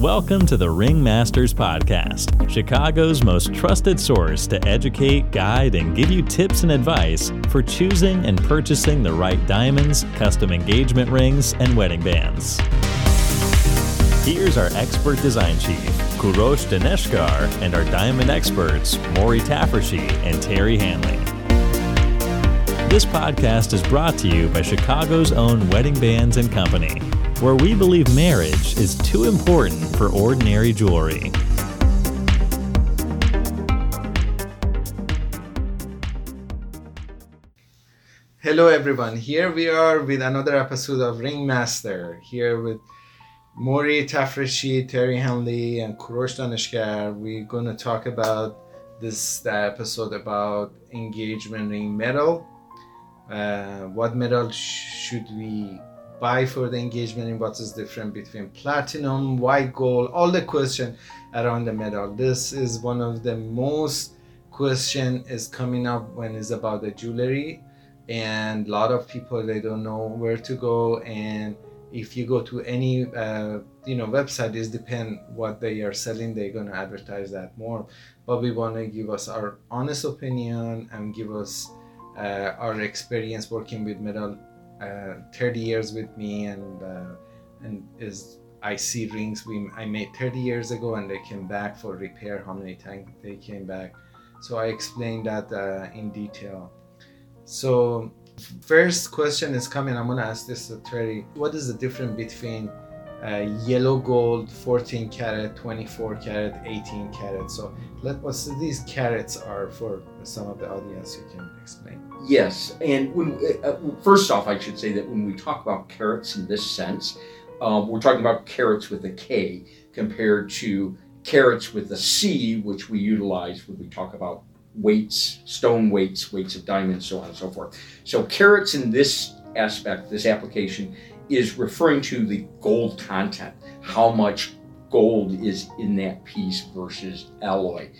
Welcome to the Ringmasters Podcast, Chicago's most trusted source to educate, guide, and give you tips and advice for choosing and purchasing the right diamonds, custom engagement rings, and wedding bands. Here's our expert design chief, Kurosh Daneshkar, and our diamond experts, Maury Tafreshi and Terry Hanley. This podcast is brought to you by Chicago's own Wedding Bands and Company where we believe marriage is too important for ordinary jewelry. Hello, everyone. Here we are with another episode of Ringmaster. Here with Maury Tafreshi, Terry Hanley, and Kurosh Daneshkar. We're going to talk about this episode about engagement ring metal. Uh, what metal should we buy for the engagement and what is different between platinum white gold all the question around the metal this is one of the most question is coming up when it's about the jewelry and a lot of people they don't know where to go and if you go to any uh, you know website is depend what they are selling they're going to advertise that more. But we want to give us our honest opinion and give us uh, our experience working with metal uh, 30 years with me and uh, and is I see rings we I made 30 years ago and they came back for repair how many times they came back. So I explained that uh, in detail. So first question is coming I'm gonna ask this to Terry. What is the difference between uh, yellow gold 14 carat 24 carat 18 karat so let what these carats are for some of the audience you can explain. Yes and when uh, uh, first off i should say that when we talk about carats in this sense um, we're talking about carats with a k compared to carats with a c which we utilize when we talk about weights stone weights weights of diamonds so on and so forth. So carats in this aspect this application is referring to the gold content, how much gold is in that piece versus alloy.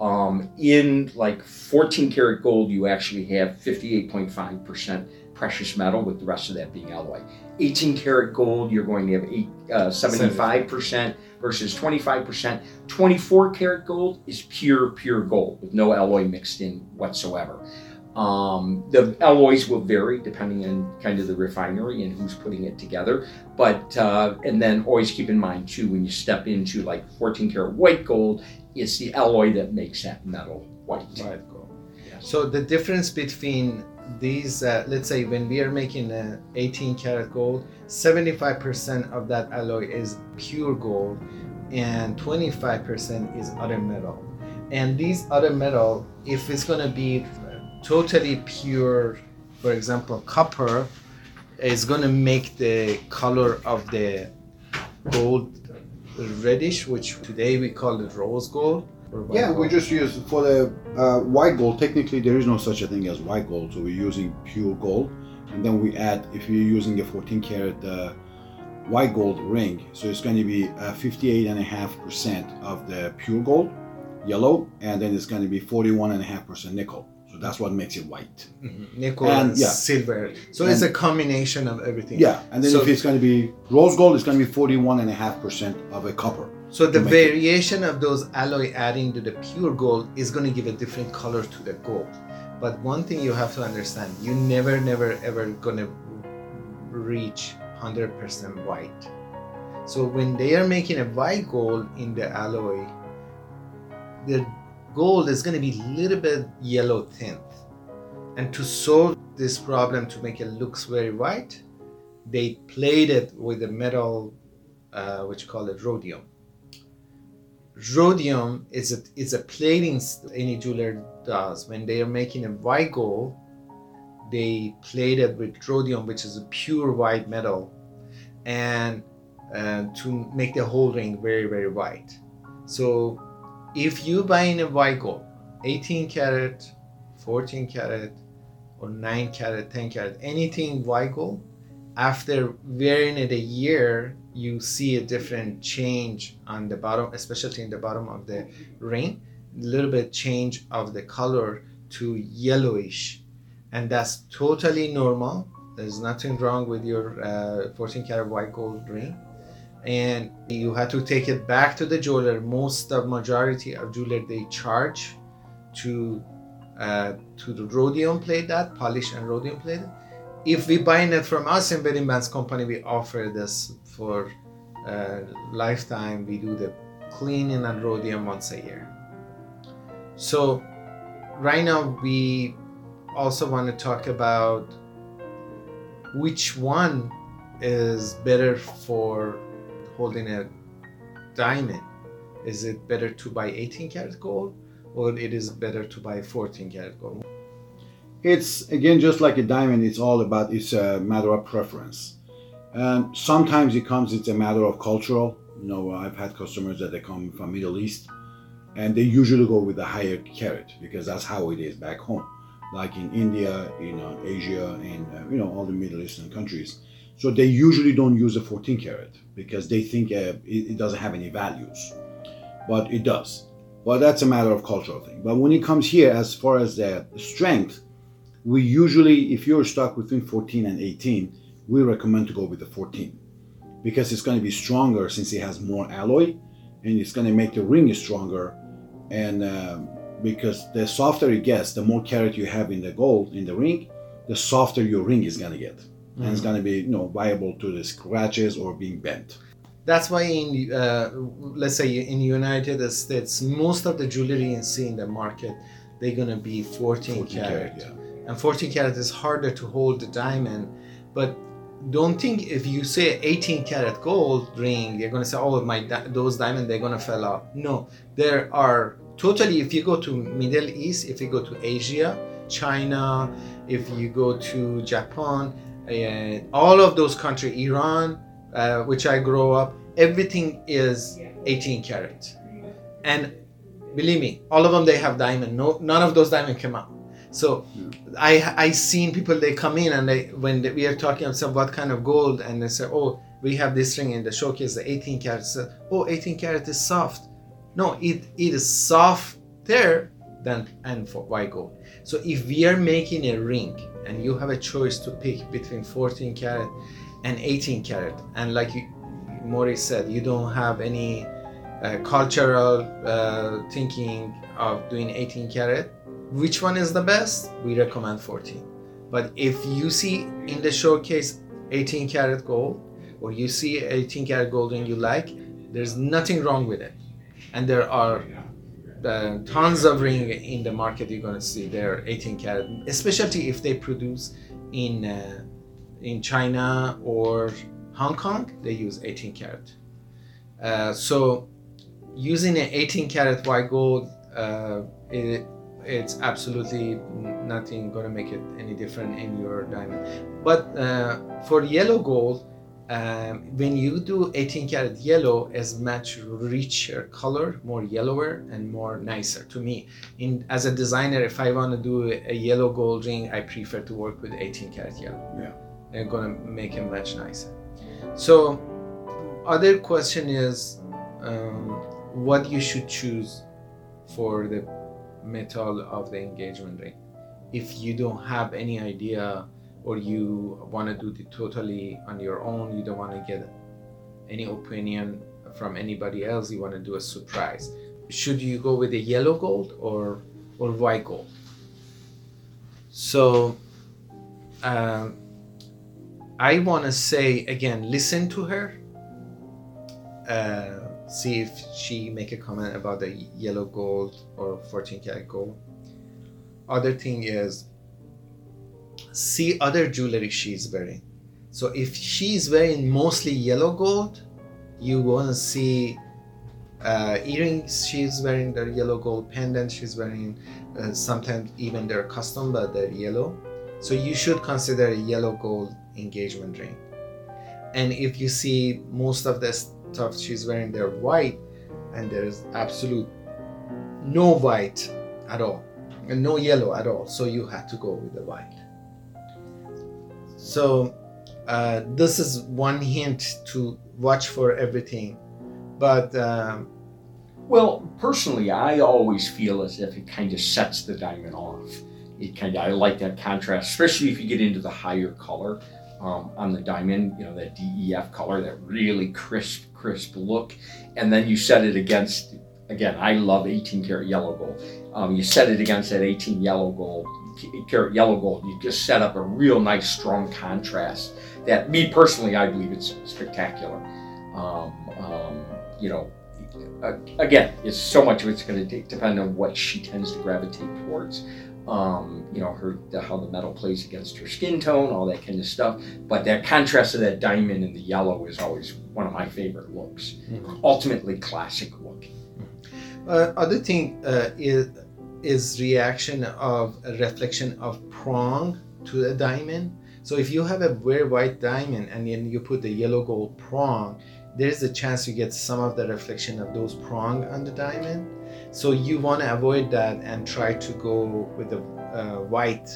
Um, in like 14 karat gold, you actually have 58.5% precious metal, with the rest of that being alloy. 18 karat gold, you're going to have eight, uh, 75% versus 25%. 24 karat gold is pure, pure gold with no alloy mixed in whatsoever. Um, the alloys will vary depending on kind of the refinery and who's putting it together. But uh, and then always keep in mind too when you step into like 14 karat white gold, it's the alloy that makes that metal white. White gold. Yes. So the difference between these, uh, let's say when we are making a 18 karat gold, 75% of that alloy is pure gold, and 25% is other metal. And these other metal, if it's gonna be totally pure, for example, copper, is going to make the color of the gold reddish, which today we call it rose gold. Yeah, gold. we just use for the uh, white gold. Technically, there is no such a thing as white gold, so we're using pure gold, and then we add if you're using a 14 karat uh, white gold ring, so it's going to be uh, 58 and a half percent of the pure gold, yellow, and then it's going to be 41 and a half percent nickel. That's what makes it white. Mm-hmm. Nickel and, and yeah. silver. So and, it's a combination of everything. Yeah, and then so, if it's going to be rose gold, it's going to be 41.5% of a copper. So the variation it. of those alloy adding to the pure gold is going to give a different color to the gold. But one thing you have to understand, you never, never, ever going to reach 100% white. So when they are making a white gold in the alloy, the gold is going to be a little bit yellow tint. And to solve this problem to make it looks very white, they played it with a metal, uh, which call it rhodium. Rhodium is a, is a plating any jeweler does. When they are making a white gold, they plate it with rhodium, which is a pure white metal, and uh, to make the whole ring very, very white. So if you buy in a white gold 18 karat 14 karat or 9 karat 10 karat anything white gold after wearing it a year you see a different change on the bottom especially in the bottom of the ring. A little bit change of the color to yellowish. And that's totally normal. There's nothing wrong with your uh, 14 karat white gold ring and you had to take it back to the jeweler. Most of majority of jeweler they charge to uh, to the rhodium plate that polish and rhodium plate. If we buying it from us in Wedding Bands Company, we offer this for uh, lifetime. We do the cleaning and rhodium once a year. So right now we also want to talk about which one is better for holding a diamond. Is it better to buy 18 karat gold or it is better to buy 14 karat gold? It's again just like a diamond. It's all about it's a matter of preference. And sometimes it comes. It's a matter of cultural. You know, I've had customers that they come from Middle East, and they usually go with the higher carat because that's how it is back home, like in India, in uh, Asia, and uh, you know all the Middle Eastern countries. So they usually don't use a 14 karat because they think uh, it, it doesn't have any values, but it does. But that's a matter of cultural thing. But when it comes here, as far as the strength, we usually, if you're stuck between 14 and 18, we recommend to go with the 14 because it's going to be stronger since it has more alloy and it's going to make the ring stronger. And um, because the softer it gets, the more carat you have in the gold in the ring, the softer your ring is going to get. And it's going to be, you know, viable to the scratches or being bent. That's why in uh, let's say in United States, most of the jewelry you see in the market, they're gonna be 14, 14 karat. yeah. And 14 karat is harder to hold the diamond, but don't think if you say 18 karat gold ring, you're gonna say, oh my di- those diamond they're gonna fall off. No, there are totally. If you go to Middle East, if you go to Asia, China, if you go to Japan, and all of those countries, Iran, uh, which I grow up, everything is 18 karat. And believe me, all of them they have diamond. No, none of those diamond came out. So I I seen people they come in and they when they, we are talking about what kind of gold and they say oh we have this ring in the showcase the 18 karat. So, oh 18 karat is soft. No, it it is softer than and for white gold. So if we are making a ring and you have a choice to pick between 14 karat and 18 karat, and like Maurice said, you don't have any uh, cultural uh, thinking of doing 18 karat, which one is the best? We recommend 14. But if you see in the showcase 18 karat gold, or you see 18 karat gold and you like, there's nothing wrong with it. And there are uh, tons of ring in the market you're gonna see they're 18 karat, especially if they produce in uh, in China or Hong Kong, they use 18 karat. Uh, so using an 18 karat white gold, uh, it, it's absolutely nothing gonna make it any different in your diamond. But uh, for yellow gold, um, when you do 18 karat yellow is much richer color more yellower and more nicer to me. In as a designer if i want to do a, a yellow gold ring i prefer to work with 18 karat yellow. Yeah. they're gonna make it much nicer. So other question is um, what you should choose for the metal of the engagement ring. If you don't have any idea or you want to do it totally on your own you don't want to get any opinion from anybody else you want to do a surprise. Should you go with a yellow gold or or white gold? So um, i want to say again listen to her uh, see if she make a comment about the yellow gold or 14 karat gold. Other thing is see other jewelry she's wearing. So if she's wearing mostly yellow gold, you want to see uh, earrings she's wearing the yellow gold pendant she's wearing uh, sometimes even they're custom but they're yellow. So you should consider a yellow gold engagement ring. And if you see most of the stuff she's wearing they're white and there's absolute no white at all and no yellow at all. So you have to go with the white so uh, this is one hint to watch for everything but um, Well, personally, I always feel as if it kind of sets the diamond off. It kind of I like that contrast, especially if you get into the higher color um, on the diamond. You know that DEF color, that really crisp, crisp look, and then you set it against. Again, I love 18 karat yellow gold. Um, you set it against that 18 yellow gold, karat yellow gold. You just set up a real nice, strong contrast. That me personally, I believe it's spectacular. Um, um, you know, again, it's so much of it's going to depend on what she tends to gravitate towards. Um, you know, her the, how the metal plays against her skin tone, all that kind of stuff. But that contrast of that diamond and the yellow is always one of my favorite looks. Ultimately, classic look. Uh, other thing uh, is is reaction of a reflection of prong to a diamond. So if you have a very white diamond and then you put the yellow gold prong, there's a chance you get some of the reflection of those prong on the diamond. So you want to avoid that and try to go with the uh, white,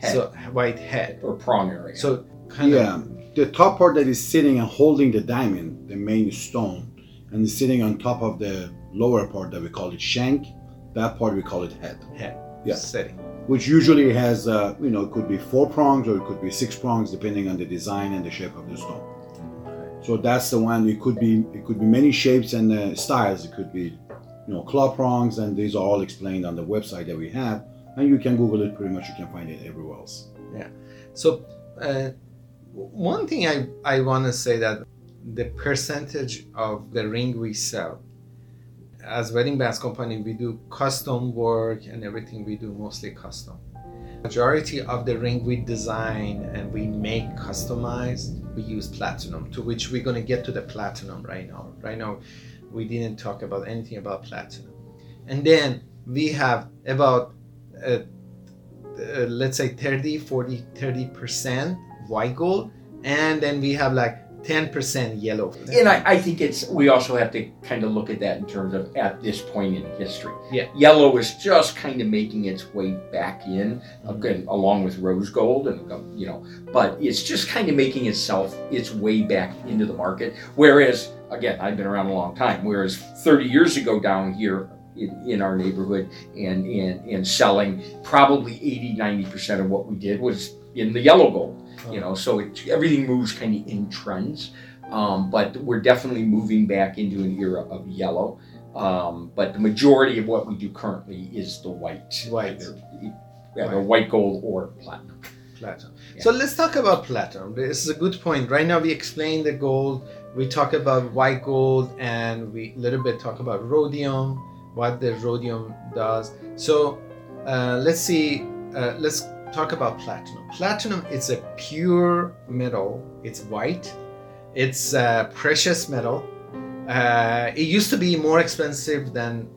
Head. so white head. or prong area. So kind Yeah, of the top part that is sitting and holding the diamond, the main stone, and is sitting on top of the lower part that we call it shank. That part we call it head, head Yeah. setting. which usually has, uh, you know, it could be four prongs or it could be six prongs depending on the design and the shape of the stone. So that's the one. It could be it could be many shapes and uh, styles. It could be, you know, claw prongs, and these are all explained on the website that we have. And you can Google it. Pretty much, you can find it everywhere else. Yeah. So uh, one thing I, I want to say that the percentage of the ring we sell as wedding bands company we do custom work and everything we do mostly custom. Majority of the ring we design and we make customized we use platinum to which we're going to get to the platinum right now. Right now we didn't talk about anything about platinum. And then we have about uh, uh, let's say 30 40 30 percent white gold. And then we have like 10 percent yellow and I, I think it's we also have to kind of look at that in terms of at this point in history. Yeah. Yellow is just kind of making its way back in, Mhm. again, along with rose gold, and uh, you know, but it's just kind of making itself its way back into the market. Whereas, again, I've been around a long time. Whereas 30 years ago down here in, in our neighborhood and, and and selling probably 80 90 percent of what we did was in the yellow gold you know so it, everything moves kind of in trends um, but we're definitely moving back into an era of yellow um, but the majority of what we do currently is the white White. either, either white gold or platinum platinum. Yeah. So let's talk about platinum. This is a good point. Right now we explain the gold. We talk about white gold, and we a little bit talk about rhodium, what the rhodium does. So uh, let's see. Uh, let's talk about platinum. Platinum is a pure metal. It's white. It's a precious metal. Uh, it used to be more expensive than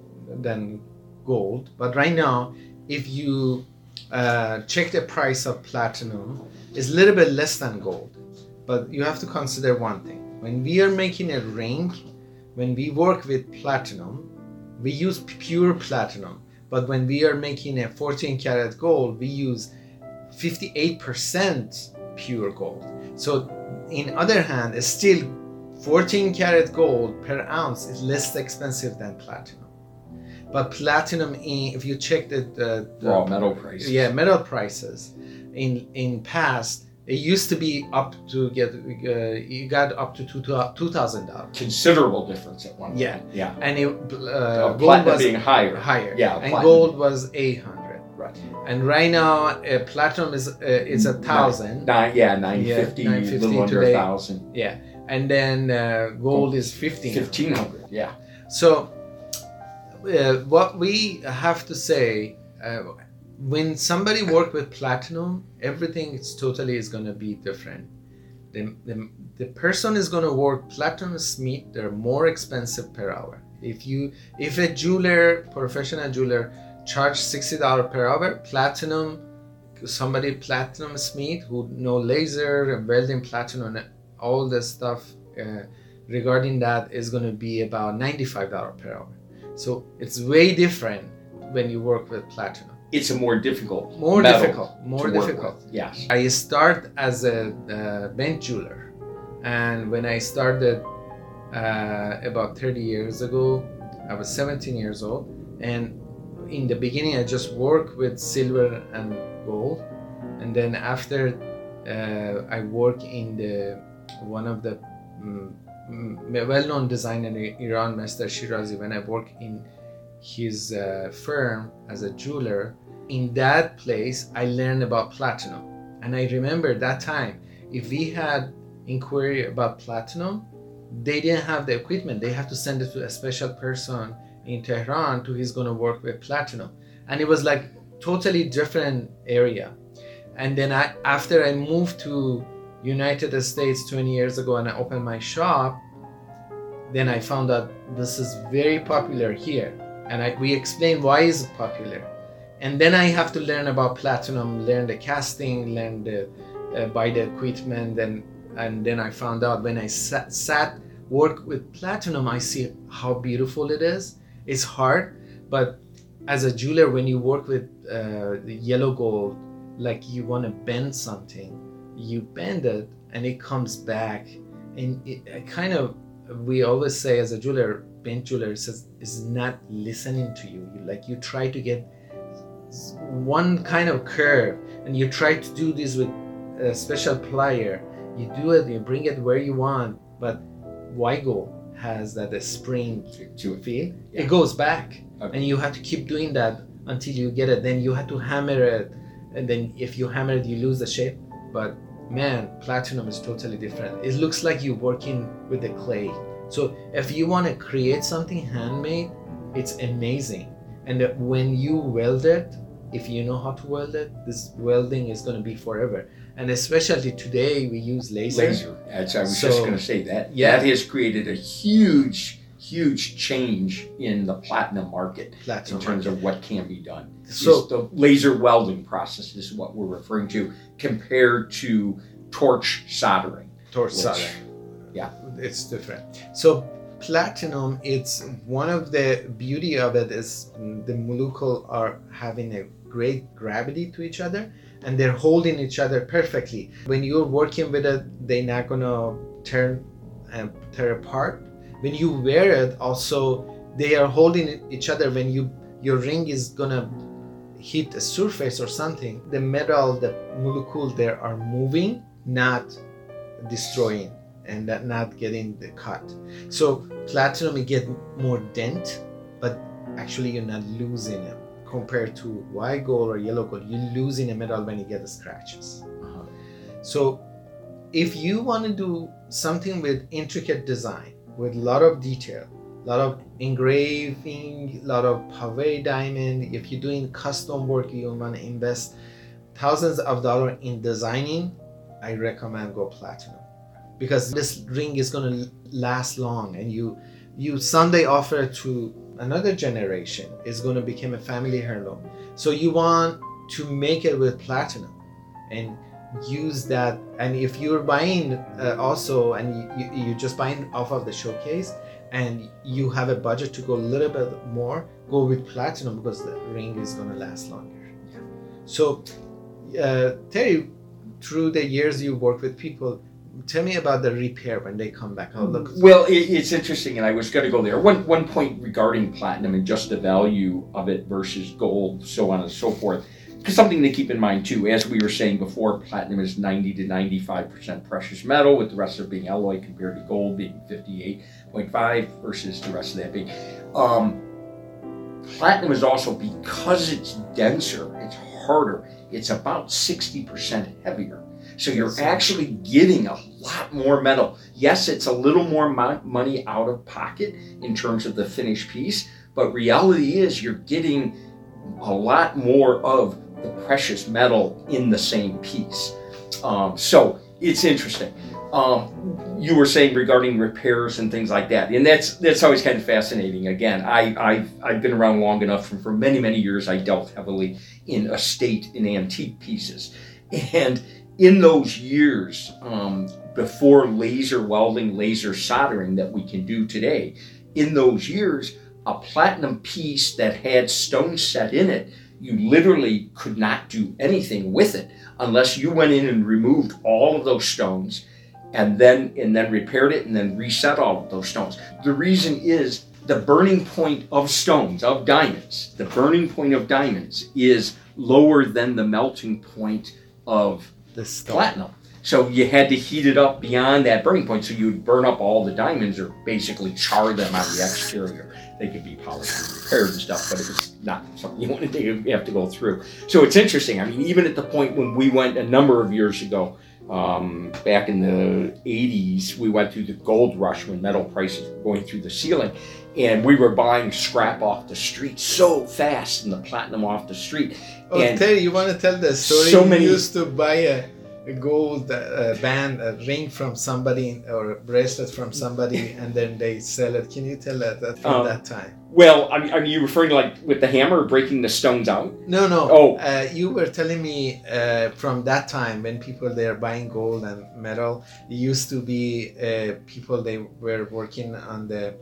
than gold, but right now, if you uh, check the price of platinum it's a little bit less than gold but you have to consider one thing when we are making a ring when we work with platinum we use pure platinum but when we are making a 14 karat gold we use 58% pure gold. So in other hand it's still 14 karat gold per ounce is less expensive than platinum. But platinum in, if you check the, the, the raw metal price yeah metal prices. In in past it used to be up to get uh, you got up to two two thousand dollars. Considerable difference at one point. Yeah. Yeah. and it uh, uh, gold was being higher. higher. Yeah and platinum. gold was 800 right and right now uh, platinum is uh, is a thousand Nine, yeah 950 Yeah, a 950 little under a thousand yeah and then uh, gold is 15 1500 yeah So, uh, what we have to say, uh, when somebody work with platinum, everything is totally is going to be different. The, the, the person is going to work platinum smith. They're more expensive per hour. If you if a jeweler, professional jeweler, charge sixty dollar per hour, platinum, somebody platinum smith who know laser and welding platinum and all the stuff. Uh, regarding that is going to be about $95 per hour. So it's way different when you work with platinum. it's a more difficult More difficult, more difficult. yes I start as a uh, bench jeweler, and when I started uh, about 30 years ago, I was 17 years old, and in the beginning I just worked with silver and gold, and then after uh, I work in the one of the mm, well-known designer in Iran, Master Shirazi. When I work in his uh, firm as a jeweler, in that place I learned about platinum, and I remember that time. If we had inquiry about platinum, they didn't have the equipment. They have to send it to a special person in Tehran to he's going to work with platinum, and it was like totally different area. And then I, after I moved to United States 20 years ago and I opened my shop, then I found out this is very popular here. And I, we explained why is it popular. And then I have to learn about platinum, learn the casting, learn the uh, buy the equipment, and and then I found out when I sat, sat work with platinum, I see how beautiful it is. It's hard, but as a jeweler, when you work with uh, the yellow gold, like you want to bend something, you bend it and it comes back. And it, kind of, we always say as a jeweler, bent jeweler says is not listening to you. you. Like you try to get one kind of curve, and you try to do this with a special plier. You do it, you bring it where you want, but why gold has that spring to mm. feel. Yeah. It goes back, Okay. and you have to keep doing that until you get it. Then you have to hammer it, and then if you hammer it, you lose the shape. But man, platinum is totally different. It looks like you're working with the clay. So if you want to create something handmade, it's amazing. And when you weld it, if you know how to weld it, this welding is going to be forever. And especially today, we use laser. laser. That's, I was just going to say that. yeah. That has created a huge, huge change in the platinum market in Platinum. terms of what can be done. So- Is the laser welding process is what we're referring to compared to torch soldering. torch Which- solder. yeah. it's different. So platinum, it's one of the beauty of it is the molecule are having a great gravity to each other, and they're holding each other perfectly. When you're working with it, they're not gonna turn and tear apart. When you wear it, also they are holding each other. When you your ring is gonna hit a surface or something, the metal, the molecule there are moving, not destroying and not getting the cut. So platinum you get more dent, but actually you're not losing it compared to white gold or yellow gold. You're losing a metal when you get the scratches. Uh-huh. So if you want to do something with intricate design, with a lot of detail, a lot of engraving, a lot of pave diamond, if you're doing custom work, you want to invest thousands of dollars in designing, I recommend go platinum because this ring is going to last long and you you someday offer to another generation is going to become a family heirloom. So you want to make it with platinum and use that. And if you're buying uh, also and you, you, you're just buying off of the showcase and you have a budget to go a little bit more go with platinum because the ring is going to last longer. So uh, terry through the years you work with people tell me about the repair when they come back Well, it, it's interesting, and I was going to go there. One one point regarding platinum and just the value of it versus gold, so on and so forth. Because something to keep in mind too, as we were saying before, platinum is 90 to 95 percent precious metal, with the rest of it being alloy, compared to gold being 58.5 versus the rest of that being. Um, platinum is also because it's denser, it's harder. It's about 60 percent heavier. So you're actually getting a lot more metal. Yes, it's a little more mo- money out of pocket in terms of the finished piece, but reality is you're getting a lot more of the precious metal in the same piece. Um, so it's interesting. Um, you were saying regarding repairs and things like that, and that's that's always kind of fascinating. Again, I I've, I've been around long enough, and for many many years I dealt heavily in estate and antique pieces, and in those years um, before laser welding, laser soldering that we can do today, in those years, a platinum piece that had stones set in it, you literally could not do anything with it unless you went in and removed all of those stones and then and then repaired it and then reset all of those stones. The reason is the burning point of stones, of diamonds, the burning point of diamonds is lower than the melting point of the platinum. So you had to heat it up beyond that burning point. So you would burn up all the diamonds or basically char them on the exterior. They could be polished and repaired and stuff, but it was not something you wanted to you have to go through. So it's interesting. I mean, even at the point when we went a number of years ago, um, back in the 80s, we went through the gold rush when metal prices were going through the ceiling. And we were buying scrap off the street so fast and the platinum off the street. Oh, and Terry, you want to tell the story? So you many- used to buy a, a gold uh, band, a ring from somebody, or a bracelet from somebody, and then they sell it. Can you tell that, that from Um, that time? well, are, are you referring to like with the hammer breaking the stones out? No, no. Oh. Uh, you were telling me uh, from that time when people they are buying gold and metal, it used to be uh, people they were working on the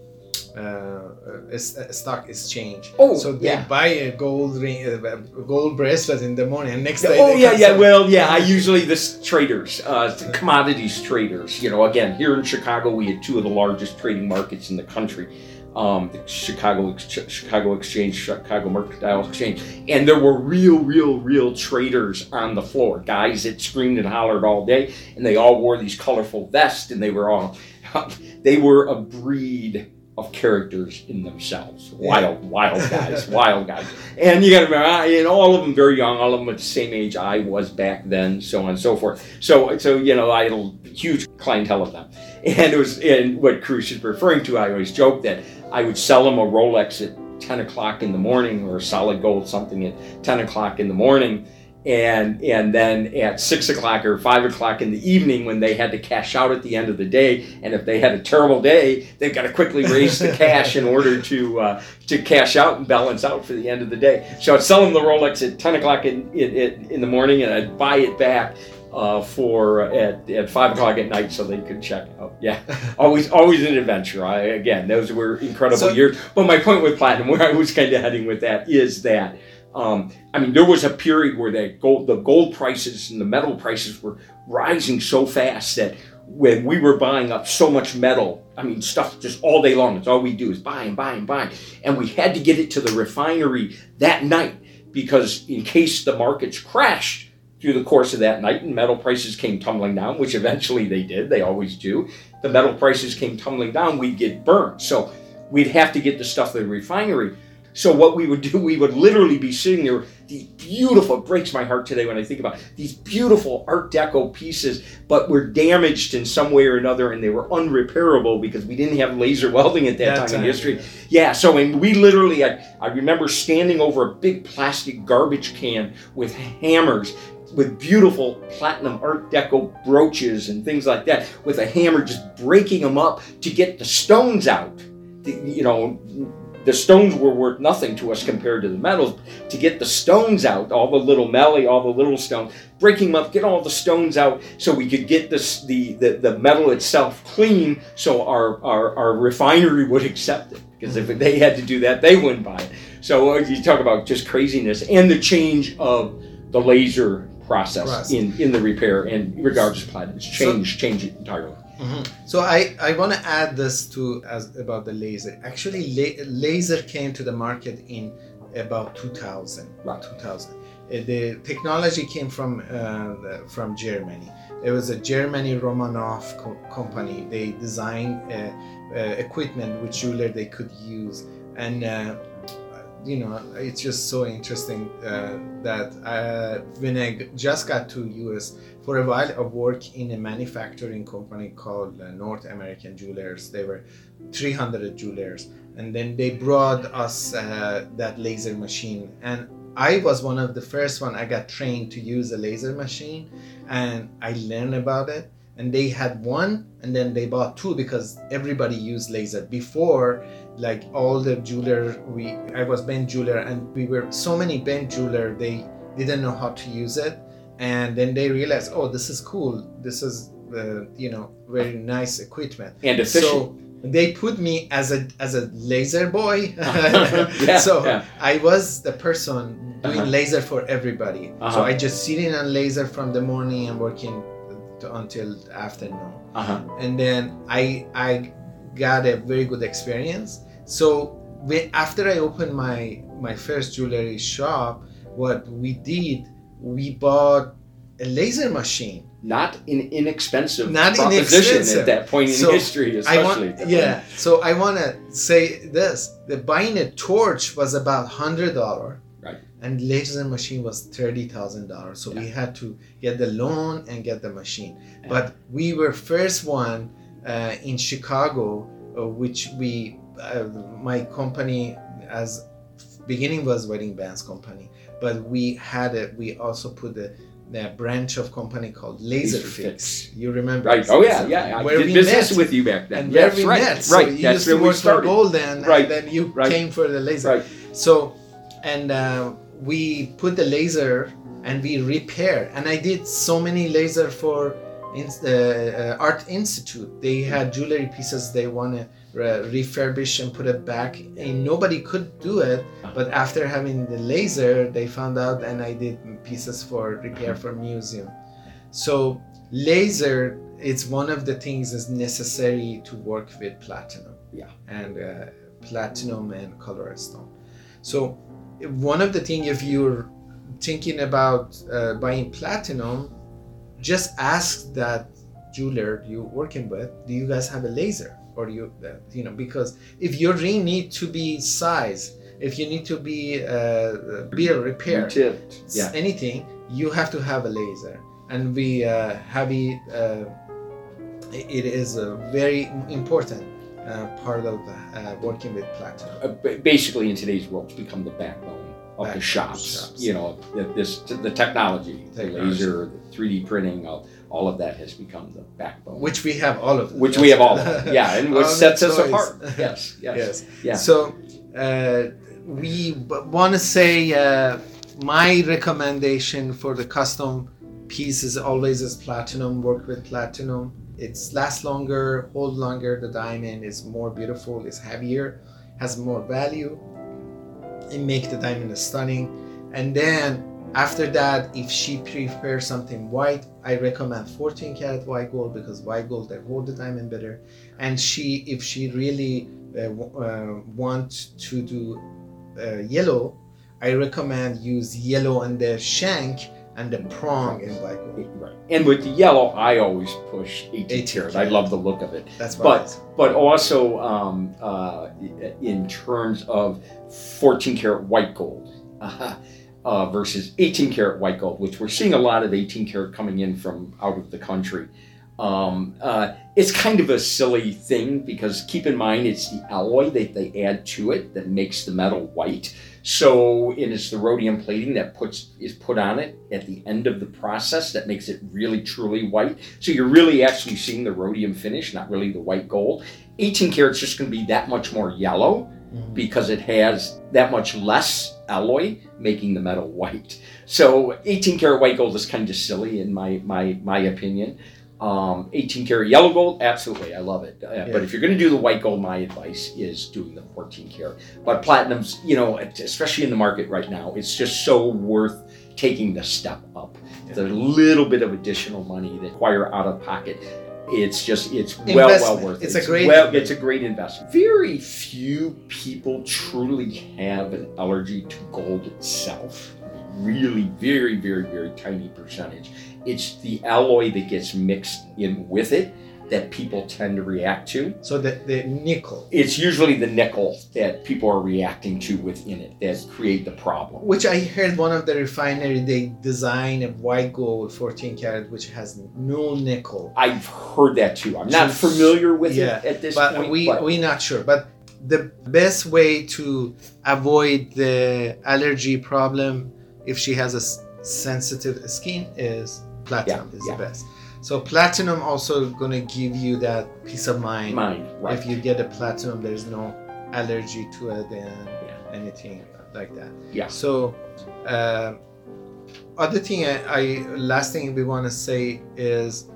uh, uh, uh, stock exchange. Oh, so they yeah. buy a gold ring, uh, a gold bracelet in the morning, and next day. Oh yeah, yeah. sell- Well, yeah. I usually this traders, uh, commodities traders. You know, again here in Chicago, we had two of the largest trading markets in the country. Um, the Chicago Chicago Exchange, Chicago Mercantile Exchange, and there were real, real, real traders on the floor. Guys that screamed and hollered all day, and they all wore these colorful vests, and they were all, they were a breed of characters in themselves. Wild, wild guys, wild guys. And you got to remember, I, and all of them very young, all of them at the same age I was back then, so on and so forth. So, so you know, I had a huge clientele of them. And it was, and what Kurosh is referring to, I always joke that I would sell them a Rolex at 10 o'clock in the morning or a solid gold something at 10 o'clock in the morning. And and then at six o'clock or five o'clock in the evening, when they had to cash out at the end of the day, and if they had a terrible day, they've got to quickly raise the cash in order to uh, to cash out and balance out for the end of the day. So I'd sell them the Rolex at ten o'clock in in, in in the morning, and I'd buy it back uh, for at, at five o'clock at night so they could check out. Yeah, always always an adventure. I again, those were incredible So- years. But my point with platinum, where I was kind of heading with that, is that. Um, I mean, there was a period where the gold, the gold prices and the metal prices were rising so fast that when we were buying up so much metal, I mean, stuff just all day long. It's all we do is buy and buy and buy, and we had to get it to the refinery that night because in case the markets crashed through the course of that night and metal prices came tumbling down, which eventually they did, they always do. The metal prices came tumbling down, we'd get burned. So we'd have to get the stuff to the refinery. So what we would do, we would literally be sitting there, these beautiful, it breaks my heart today when I think about it, these beautiful Art Deco pieces, but were damaged in some way or another, and they were unrepairable because we didn't have laser welding at that, That time, time, in history. Yeah, so and we literally, I, I remember standing over a big plastic garbage can with hammers with beautiful platinum art deco brooches and things like that with a hammer just breaking them up to get the stones out. You know the stones were worth nothing to us compared to the metals. To get the stones out all the little melee all the little stones breaking them up get all the stones out so we could get this the the, the metal itself clean so our, our our refinery would accept it. Because if they had to do that they wouldn't buy it. So uh, you talk about just craziness and the change of the laser process, Process. in in the repair and regards to platinum it's changed change it entirely Mhm. So I, I want to add this to as about the laser. Actually, la- laser came to the market in about 2000. Right. 2000. Uh, The technology came from uh, the- from Germany. It was a Germany Romanov co- company. They designed uh, uh, equipment with jeweler they could use, and uh, you know it's just so interesting uh, that uh, when I just got to US for a while I worked in a manufacturing company called uh, North American Jewelers. They were 300 jewelers, and then they brought us uh, that laser machine. And I was one of the first one. I got trained to use a laser machine, and I learned about it. And they had one, and then they bought two because everybody used laser before. Like all the jeweler, we I was bent jeweler, and we were so many bent jeweler. They didn't know how to use it and then they realized oh this is cool this is uh, you know very nice equipment and efficient so they put me as a as a laser boy Yeah, so yeah. i was the person doing Uh-huh. laser for everybody so Uh-huh. i just sitting on laser from the morning and working to, until afternoon uh-huh and then I I got a very good experience. So we, after I opened my my first jewelry shop, what we did, we bought a laser machine. Not an inexpensive Not proposition inexpensive. at that point in So, history, I especially. want, yeah. So I want to say this: the buying a torch was about hundred dollar, Right. And laser machine was thirty thousand dollars. So we had to get the loan and get the machine. Yeah. But we were first one uh, in Chicago, uh, which we, uh, my company, as beginning was wedding bands company, but we had it. We also put the. The branch of company called Laser, Fix. You remember? Right. Oh yeah, yeah. I Where did we business met with you back then. and yes, where we right. met. So right. you That's used to work for. Golden, Right. and then you Right. came for the laser. Right. So, and uh, we put the laser and we repair. And I did so many laser for in, uh, uh, Art Institute. They had jewelry pieces they want to uh, refurbish and put it back. And nobody could do it. But after having the laser, they found out, and I did pieces for repair for museum. So laser, it's one of the things is necessary to work with platinum. Yeah. And uh, platinum and color stone. So one of the thing if you're thinking about uh, buying platinum, just ask that jeweler you're working with, do you guys have a laser? Or you, uh, you know, because if your ring need to be size, if you need to be uh, be a repair, Tipped. Yeah. anything, you have to have a laser. And we uh, have it, uh, it is a very important uh, part of uh, working with platinum. Uh, basically, in today's world, it's become the backbone of the shops. shops. You know, the, this the technology, the laser, the 3D printing, all, all of that has become the backbone. Which we have all of them. which we have all of. them. Yeah, and what sets us toys. apart. Yes, yes, yes. yeah. So uh, we want to say uh, my recommendation for the custom piece is always is platinum. Work with platinum. It's lasts longer, hold longer. The diamond is more beautiful, is heavier, has more value. It make the diamond stunning. And then after that, if she prefers something white, I recommend 14 karat white gold because white gold they hold the diamond better. And she, if she really uh, uh, want to do uh, yellow, I recommend use yellow on the shank and the prong in white gold. Right. And with the yellow, I always push 18, 18 karat. I love the look of it. That's But-. But also um, uh, in terms of 14 karat white gold uh, uh, versus 18 karat white gold, which we're seeing a lot of 18 karat coming in from out of the country. Um, uh, it's kind of a silly thing because keep in mind it's the alloy that they add to it that makes the metal white. So it's the rhodium plating that puts is put on it at the end of the process that makes it really truly white. So you're really actually seeing the rhodium finish, not really the white gold. 18 karat's just going to be that much more yellow Mhm. because it has that much less alloy making the metal white. So 18 karat white gold is kind of silly in my my my opinion. Um, 18 karat yellow gold, absolutely, I love it. Uh, But if you're going to do the white gold, my advice is doing the 14 karat. But platinum's, you know, especially in the market right now, it's just so worth taking the step up. The little bit of additional money that acquire out of pocket. It's just it's well well worth it. It's a great well it's a great investment. Very few people truly have an allergy to gold itself. Really, very, very, very tiny percentage. It's the alloy that gets mixed in with it that people tend to react to. So the, the nickel, It's usually the nickel that people are reacting to within it that create the problem. which I heard one of the refinery they design a white gold 14 karat which has no nickel. I've heard that too. I'm not familiar with yeah, it at this but point. we but we not sure. But the best way to avoid the allergy problem if she has a sensitive skin is platinum Yeah, is yeah. the best. So platinum also gonna give you that peace of mind. mind, right? If you get a platinum, there's no allergy to it and Yeah. anything like that. Yeah. So, uh, other thing I, I last thing we want to say is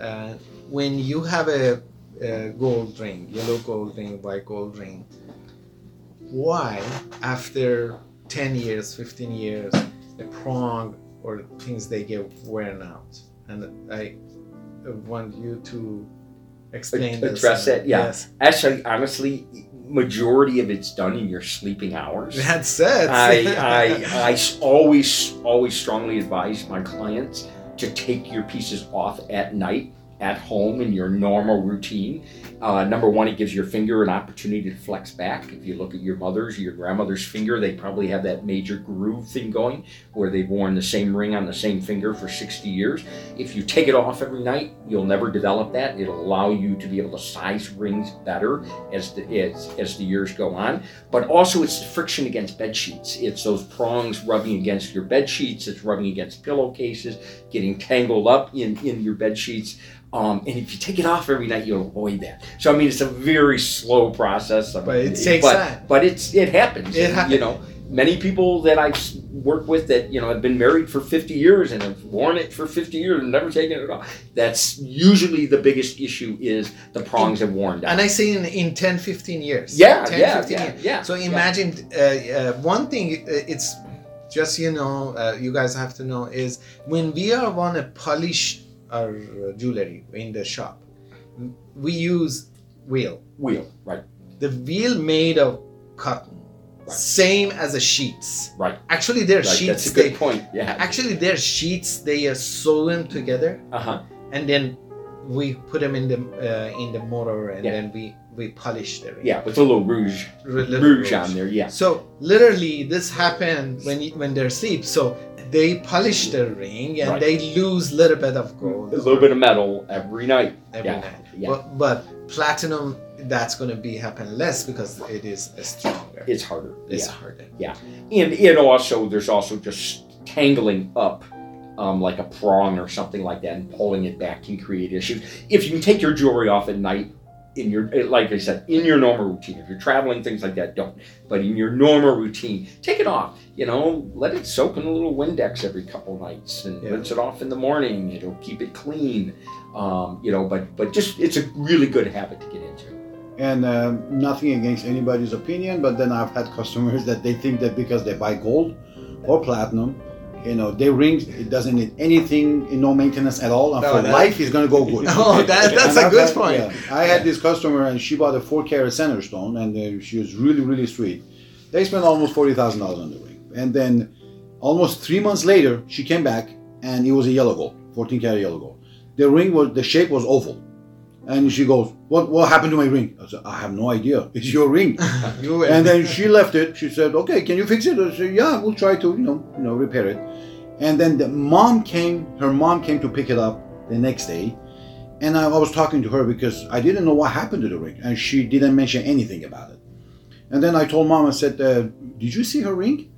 uh, when you have a, a gold ring, yellow gold ring, white gold ring, why after 10 years, 15 years, the prong or things they get worn out? And I Uh, want you to explain this. Address it, yeah. Yes. Actually, honestly, majority of it's done in your sleeping hours. That's it. I always, always strongly advise my clients to take your pieces off at night at home in your normal routine. Uh, number one, it gives your finger an opportunity to flex back. If you look at your mother's your grandmother's finger, they probably have that major groove thing going where they've worn the same ring on the same finger for 60 years. If you take it off every night, you'll never develop that. It'll allow you to be able to size rings better as the, as, as the years go on. But also, it's the friction against bed sheets. It's those prongs rubbing against your bed sheets. It's rubbing against pillowcases, getting tangled up in, in your bed sheets. Um, and if you take it off every night, you'll avoid that. So I mean, it's a very slow process. I But it takes but, time. But it's it happens. It happens. You know, many people that I've s- worked with that you know have been married for 50 years and have worn it for 50 years and never taken it off. That's usually the biggest issue is the prongs have worn down. And I say in, in 10, 15 years. Yeah, 10, yeah, 15 yeah, years. yeah, So yeah. imagine uh, uh, one thing, uh, it's just, you know, uh, you guys have to know is when we are want to polish our uh, jewelry in the shop, we use wheel. Wheel, right, The wheel made of cotton, Right. same as the sheets. right, Actually, they're right. sheets. That's a good they, point. Yeah. actually, they're sheets. They are sewn together, Uh huh. and then we put them in the uh, in the motor, and Yeah. then we we polish them. Yeah, with a little rouge, Little rouge rouge. on there. Yeah. So literally, this happened when when they're asleep. So they polish the ring and Right. they lose a little bit of gold. A little bit of metal every night. every yeah, night. yeah. But, but platinum, that's going to be happen less because it is stronger. It's harder. It's yeah. harder. Yeah, and it also there's also just tangling up um, like a prong or something like that and pulling it back can create issues if you can take your jewelry off at night in your eh, like i said in your normal routine. If you're traveling things like that don't. But in your normal routine take it off you know? Let it soak in a little windex every couple nights and Yeah. rinse it off in the morning it'll keep it clean um, you know? But but just it's a really good habit to get into. And um, nothing against anybody's opinion, but then I've had customers that they think that because they buy gold or platinum, you know, their ring it doesn't need anything, no maintenance at all, and No, for that- life it's gonna go good. Oh, that, that's And a good had- point. yeah. I had this customer and she bought a four carat center stone and uh, she was really, really sweet. They spent almost forty thousand dollars on the ring. And then almost three months later, she came back and it was a yellow gold, 14 karat yellow gold. The ring was the shape was oval. And she goes, What what happened to my ring? I said, I have no idea. It's your ring. And then she left it. She said, "Okay, can you fix it?" I said, "Yeah, we'll try to, you know, you know, repair it." And then the mom came. Her mom came to pick it up the next day, and I, I was talking to her because I didn't know what happened to the ring, and she didn't mention anything about it. And then I told mom, I said, uh, "Did you see her ring?"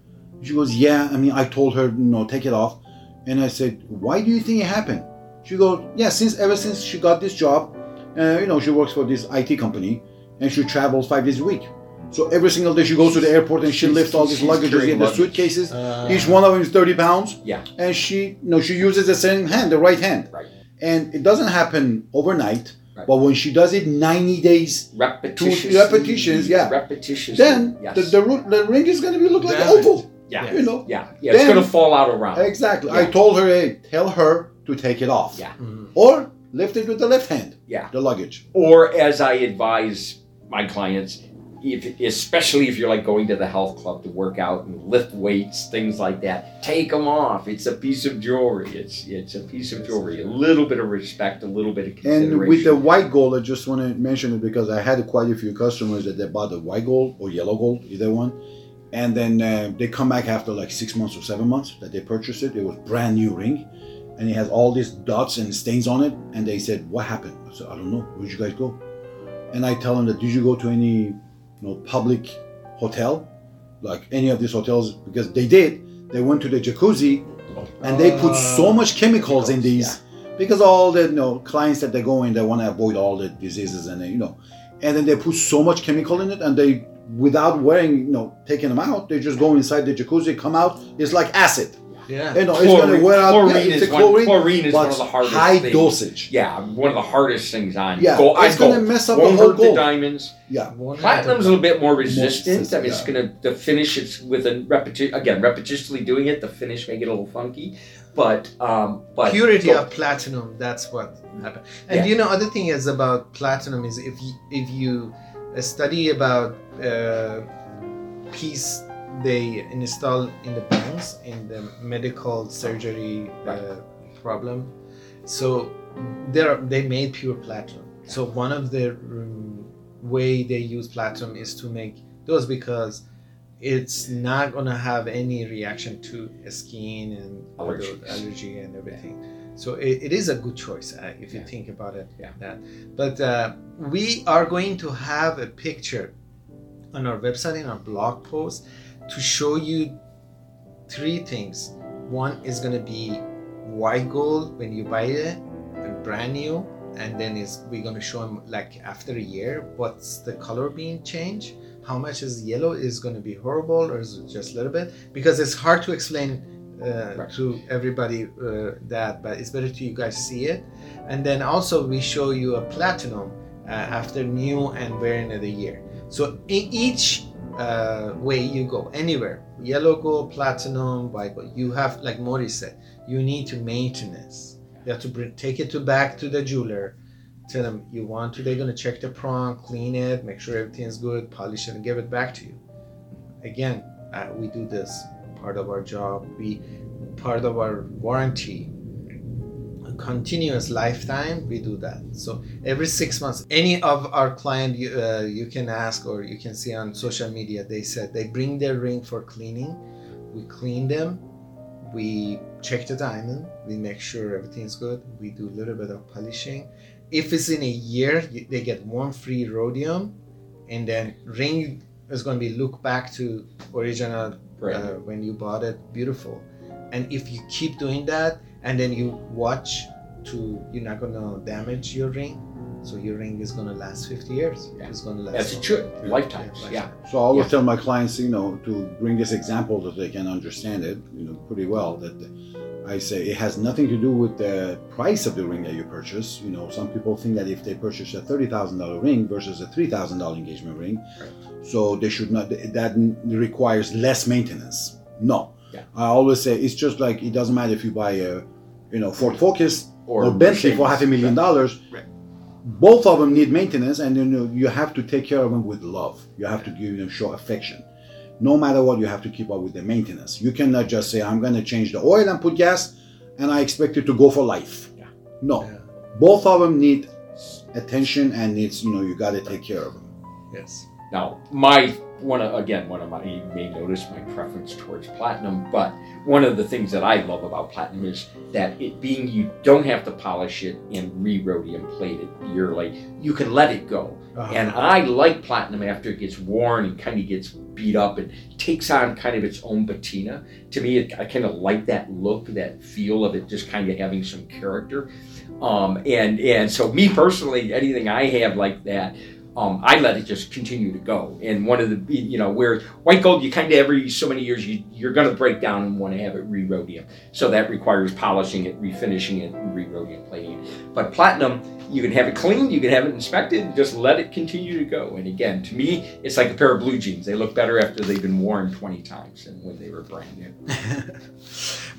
She goes, "Yeah." I mean, I told her, "No, take it off." And I said, "Why do you think it happened?" She goes, "Yeah, since ever since she got this job, uh, you know, she works for this IT company, and she travels five days a week." So every single day she goes to the airport and she She's- lifts all these she's luggages carrying in the suitcases. Uh, Each one of them is 30 pounds. Yeah. And she, you know, she uses the same hand, the right hand. Right. And it doesn't happen overnight. Right. But when she does it 90 days, repetitions repetitions, yeah. repetitions then yes. the, the, root, the ring is going to be look like Damage. oval. yeah You know. yeah yeah it's gonna fall out around Exactly. I told her, hey, tell her to take it off. Yeah. Mhm. Or lift it with the left hand, yeah the luggage. or as i advise my clients if, especially if you're like going to the health club to work out and lift weights things like that take them off it's a piece of jewelry it's it's a piece of jewelry a little bit of respect a little bit of consideration And with the white gold, I just want to mention it because I had quite a few customers that they bought the white gold or yellow gold, either one. And then uh, they come back after like six months or seven months that they purchased it. It was brand new ring, and it has all these dots and stains on it. And they said, "What happened?" I said, "I don't know. Where'd you guys go?" And I tell them that, "Did you go to any, you know, public hotel, like any of these hotels?" Because they did. They went to the jacuzzi, and they put so Uh, much chemicals in chemicals, these because all the you know clients that they go in they want to avoid all the diseases and they, you know and then they put so much chemical in it and they without wearing you know taking them out they just go inside the jacuzzi come out it's like acid Yeah. you know it's going to wear out chlorine, yeah, it's is a one, chlorine, chlorine is but one of the hardest high things. dosage Yeah, one of the hardest things on. Yeah, gold, it's on gonna mess up Won't the whole hurt the diamonds. yeah Platinum's a little bit more resistant. I mean, it's yeah. gonna the finish. It's with a repetition again repetitiously doing it. The finish may get a little funky, but um, but purity gold- of platinum that's what happened and Yeah. you know other thing is about platinum is if you if you uh, study about uh, piece they install in the bones in the medical surgery uh, problem. So there they made pure platinum. So one of the um, way they use platinum is to make those because it's not gonna have any reaction to skin and all allergy and everything. So it, it is a good choice uh, if you Yeah. think about it. Yeah. That, but uh, we are going to have a picture on our website in our blog post to show you three things. One is gonna be white gold when you buy it, and brand new, and then is we're gonna show them like after a year what's the color being changed. How much is yellow is going to be horrible, or is it just a little bit? Because it's hard to explain uh, Right. to everybody uh, that, but it's better to you guys see it. And then also we show you a platinum uh, after new and wearing it a year. So in each uh, way you go, anywhere, yellow gold, platinum, white gold, you have, like Maury said, you need to maintenance. You have to bring, take it to back to the jeweler. Tell them you want to. They're gonna check the prong, clean it, make sure everything's good, polish it, and give it back to you. Again, uh, we do this part of our job. We part of our warranty continuous lifetime we do that. So every six months any of our client you, uh, you can ask or you can see on social media they said they bring their ring for cleaning. We clean them. We check the diamond. We make sure everything's good. We do a little bit of polishing. If it's in a year they get one free rhodium and then ring is going to be look back to original Right. uh, when you bought it. Beautiful. And if you keep doing that and then you watch to you're not gonna damage your ring so your ring is gonna last 50 years Yeah. it's gonna last As it long. should, lifetimes. Yeah, Yeah. So I always Yeah. tell my clients, you know, to bring this example that they can understand it, you know, pretty well. That I say it has nothing to do with the price of the ring that you purchase. You know, some people think that if they purchase a thirty thousand dollar ring versus a three thousand dollar engagement ring, Right. so they should not. That requires less maintenance. No, Yeah. I always say it's just like it doesn't matter if you buy a, you know, Ford Focus Or, or, Bentley for half a million dollars. Right. Both of them need maintenance, and you know you have to take care of them with love. You have to give them show affection. No matter what, you have to keep up with the maintenance. You cannot just say, "I'm going to change the oil and put gas, and I expect it to go for life." Yeah. No, Yeah. both of them need attention, and needs you know you got to take care of them. yes Now, my one of, again, one of my you may notice my preference towards platinum, but one of the things that I love about platinum is that it being you don't have to polish it and re-rhodium plate it yearly. You can let it go. Uh-huh. And I like platinum after it gets worn and kind of gets beat up and takes on kind of its own patina. To me, it, I kind of like that look, that feel of it just kind of having some character. Um, and and so me personally, anything I have like that, um, I let it just continue to go. And one of the you know where white gold, you kind of every so many years you you're going to break down and want to have it re-rhodium. So that requires polishing it, refinishing it, and re-rhodium plating it. But platinum, you can have it cleaned, you can have it inspected, just let it continue to go. And again, to me, it's like a pair of blue jeans. They look better after they've been worn 20 times than when they were brand new.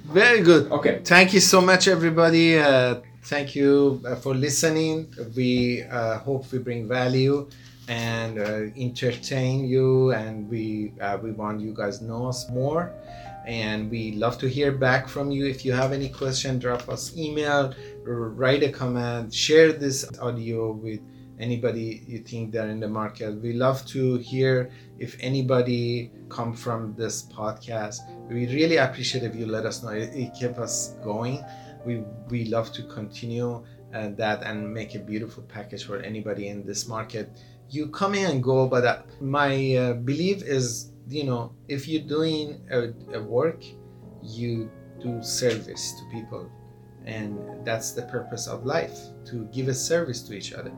very good Okay. thank you so much everybody uh, thank you uh, for listening. We uh, hope we bring value and uh, entertain you and we we want you guys know us more. And we love to hear back from you. If you have any question drop us email write a comment share this audio with anybody you think they're in the market. We love to hear if anybody come from this podcast. We really appreciate if you let us know. It, it keeps us going we we love to continue uh, that and make a beautiful package for anybody in this market. You come in and go but uh, my uh, belief is you know if you're doing a, a work you do service to people. And that's the purpose of life to give a service to each other.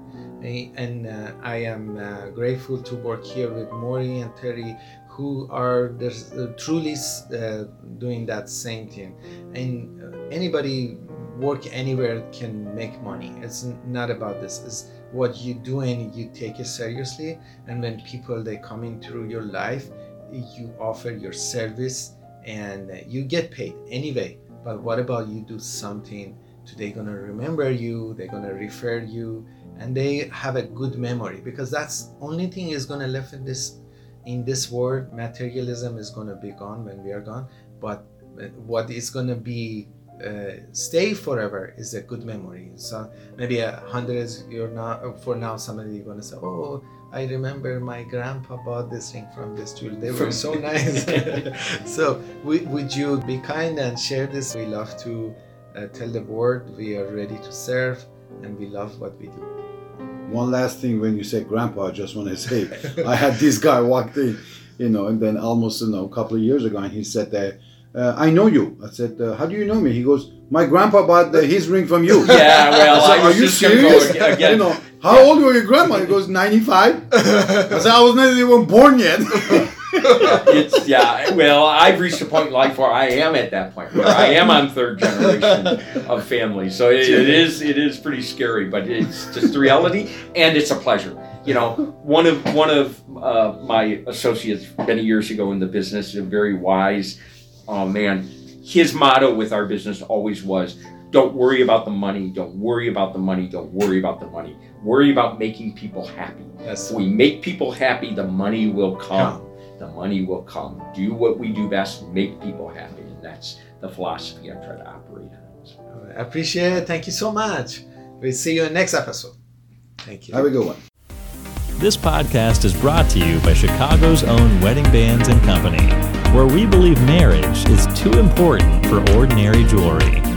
Eh, and uh, i am uh, grateful to work here with maury and terry who are uh, truly uh, doing that same thing. And uh, anybody work anywhere can make money. It's not about this. It's what you do and you take it seriously. And when people they come in through your life you offer your service and you get paid anyway. But what about you do something they're gonna remember you they're gonna refer you and they have a good memory? Because that's only thing is gonna left in this in this world materialism is gonna be gone when we are gone but what is gonna be uh, stay forever is a good memory. So maybe a hundred you're not for now. Somebody gonna say, "Oh, I remember my grandpa bought this ring from this jewel. They were so nice." so w- would you be kind and share this? We love to uh, tell the world we are ready to serve and we love what we do. One last thing, when you say grandpa, I just want to say, I had this guy walked in, you know, and then almost, you know, a couple of years ago, and he said that, uh, I know you. I said, uh, how do you know me? He goes, my grandpa bought the, his ring from you. Yeah, well, I said, are you just gonna go serious? again. You know, how old were your grandma? He goes, 95. I said, I was not even born yet. it's yeah. Well, I've reached a point in life where I am at that point where I am on third generation of family. So it, it is it is pretty scary, but it's just the reality, and it's a pleasure. You know, one of one of uh, my associates many years ago in the business, a very wise uh, man. His motto with our business always was, "Don't worry about the money. Don't worry about the money. Don't worry about the money. Worry about making people happy." Yes. If we make people happy, the money will come. Come. The money will come. Do what we do best, make people happy. And that's the philosophy I try to operate on. I appreciate it. Thank you so much. We'll see you in next episode. Thank you. Have a good one. This podcast is brought to you by Chicago's own Wedding Bands and Company, where we believe marriage is too important for ordinary jewelry.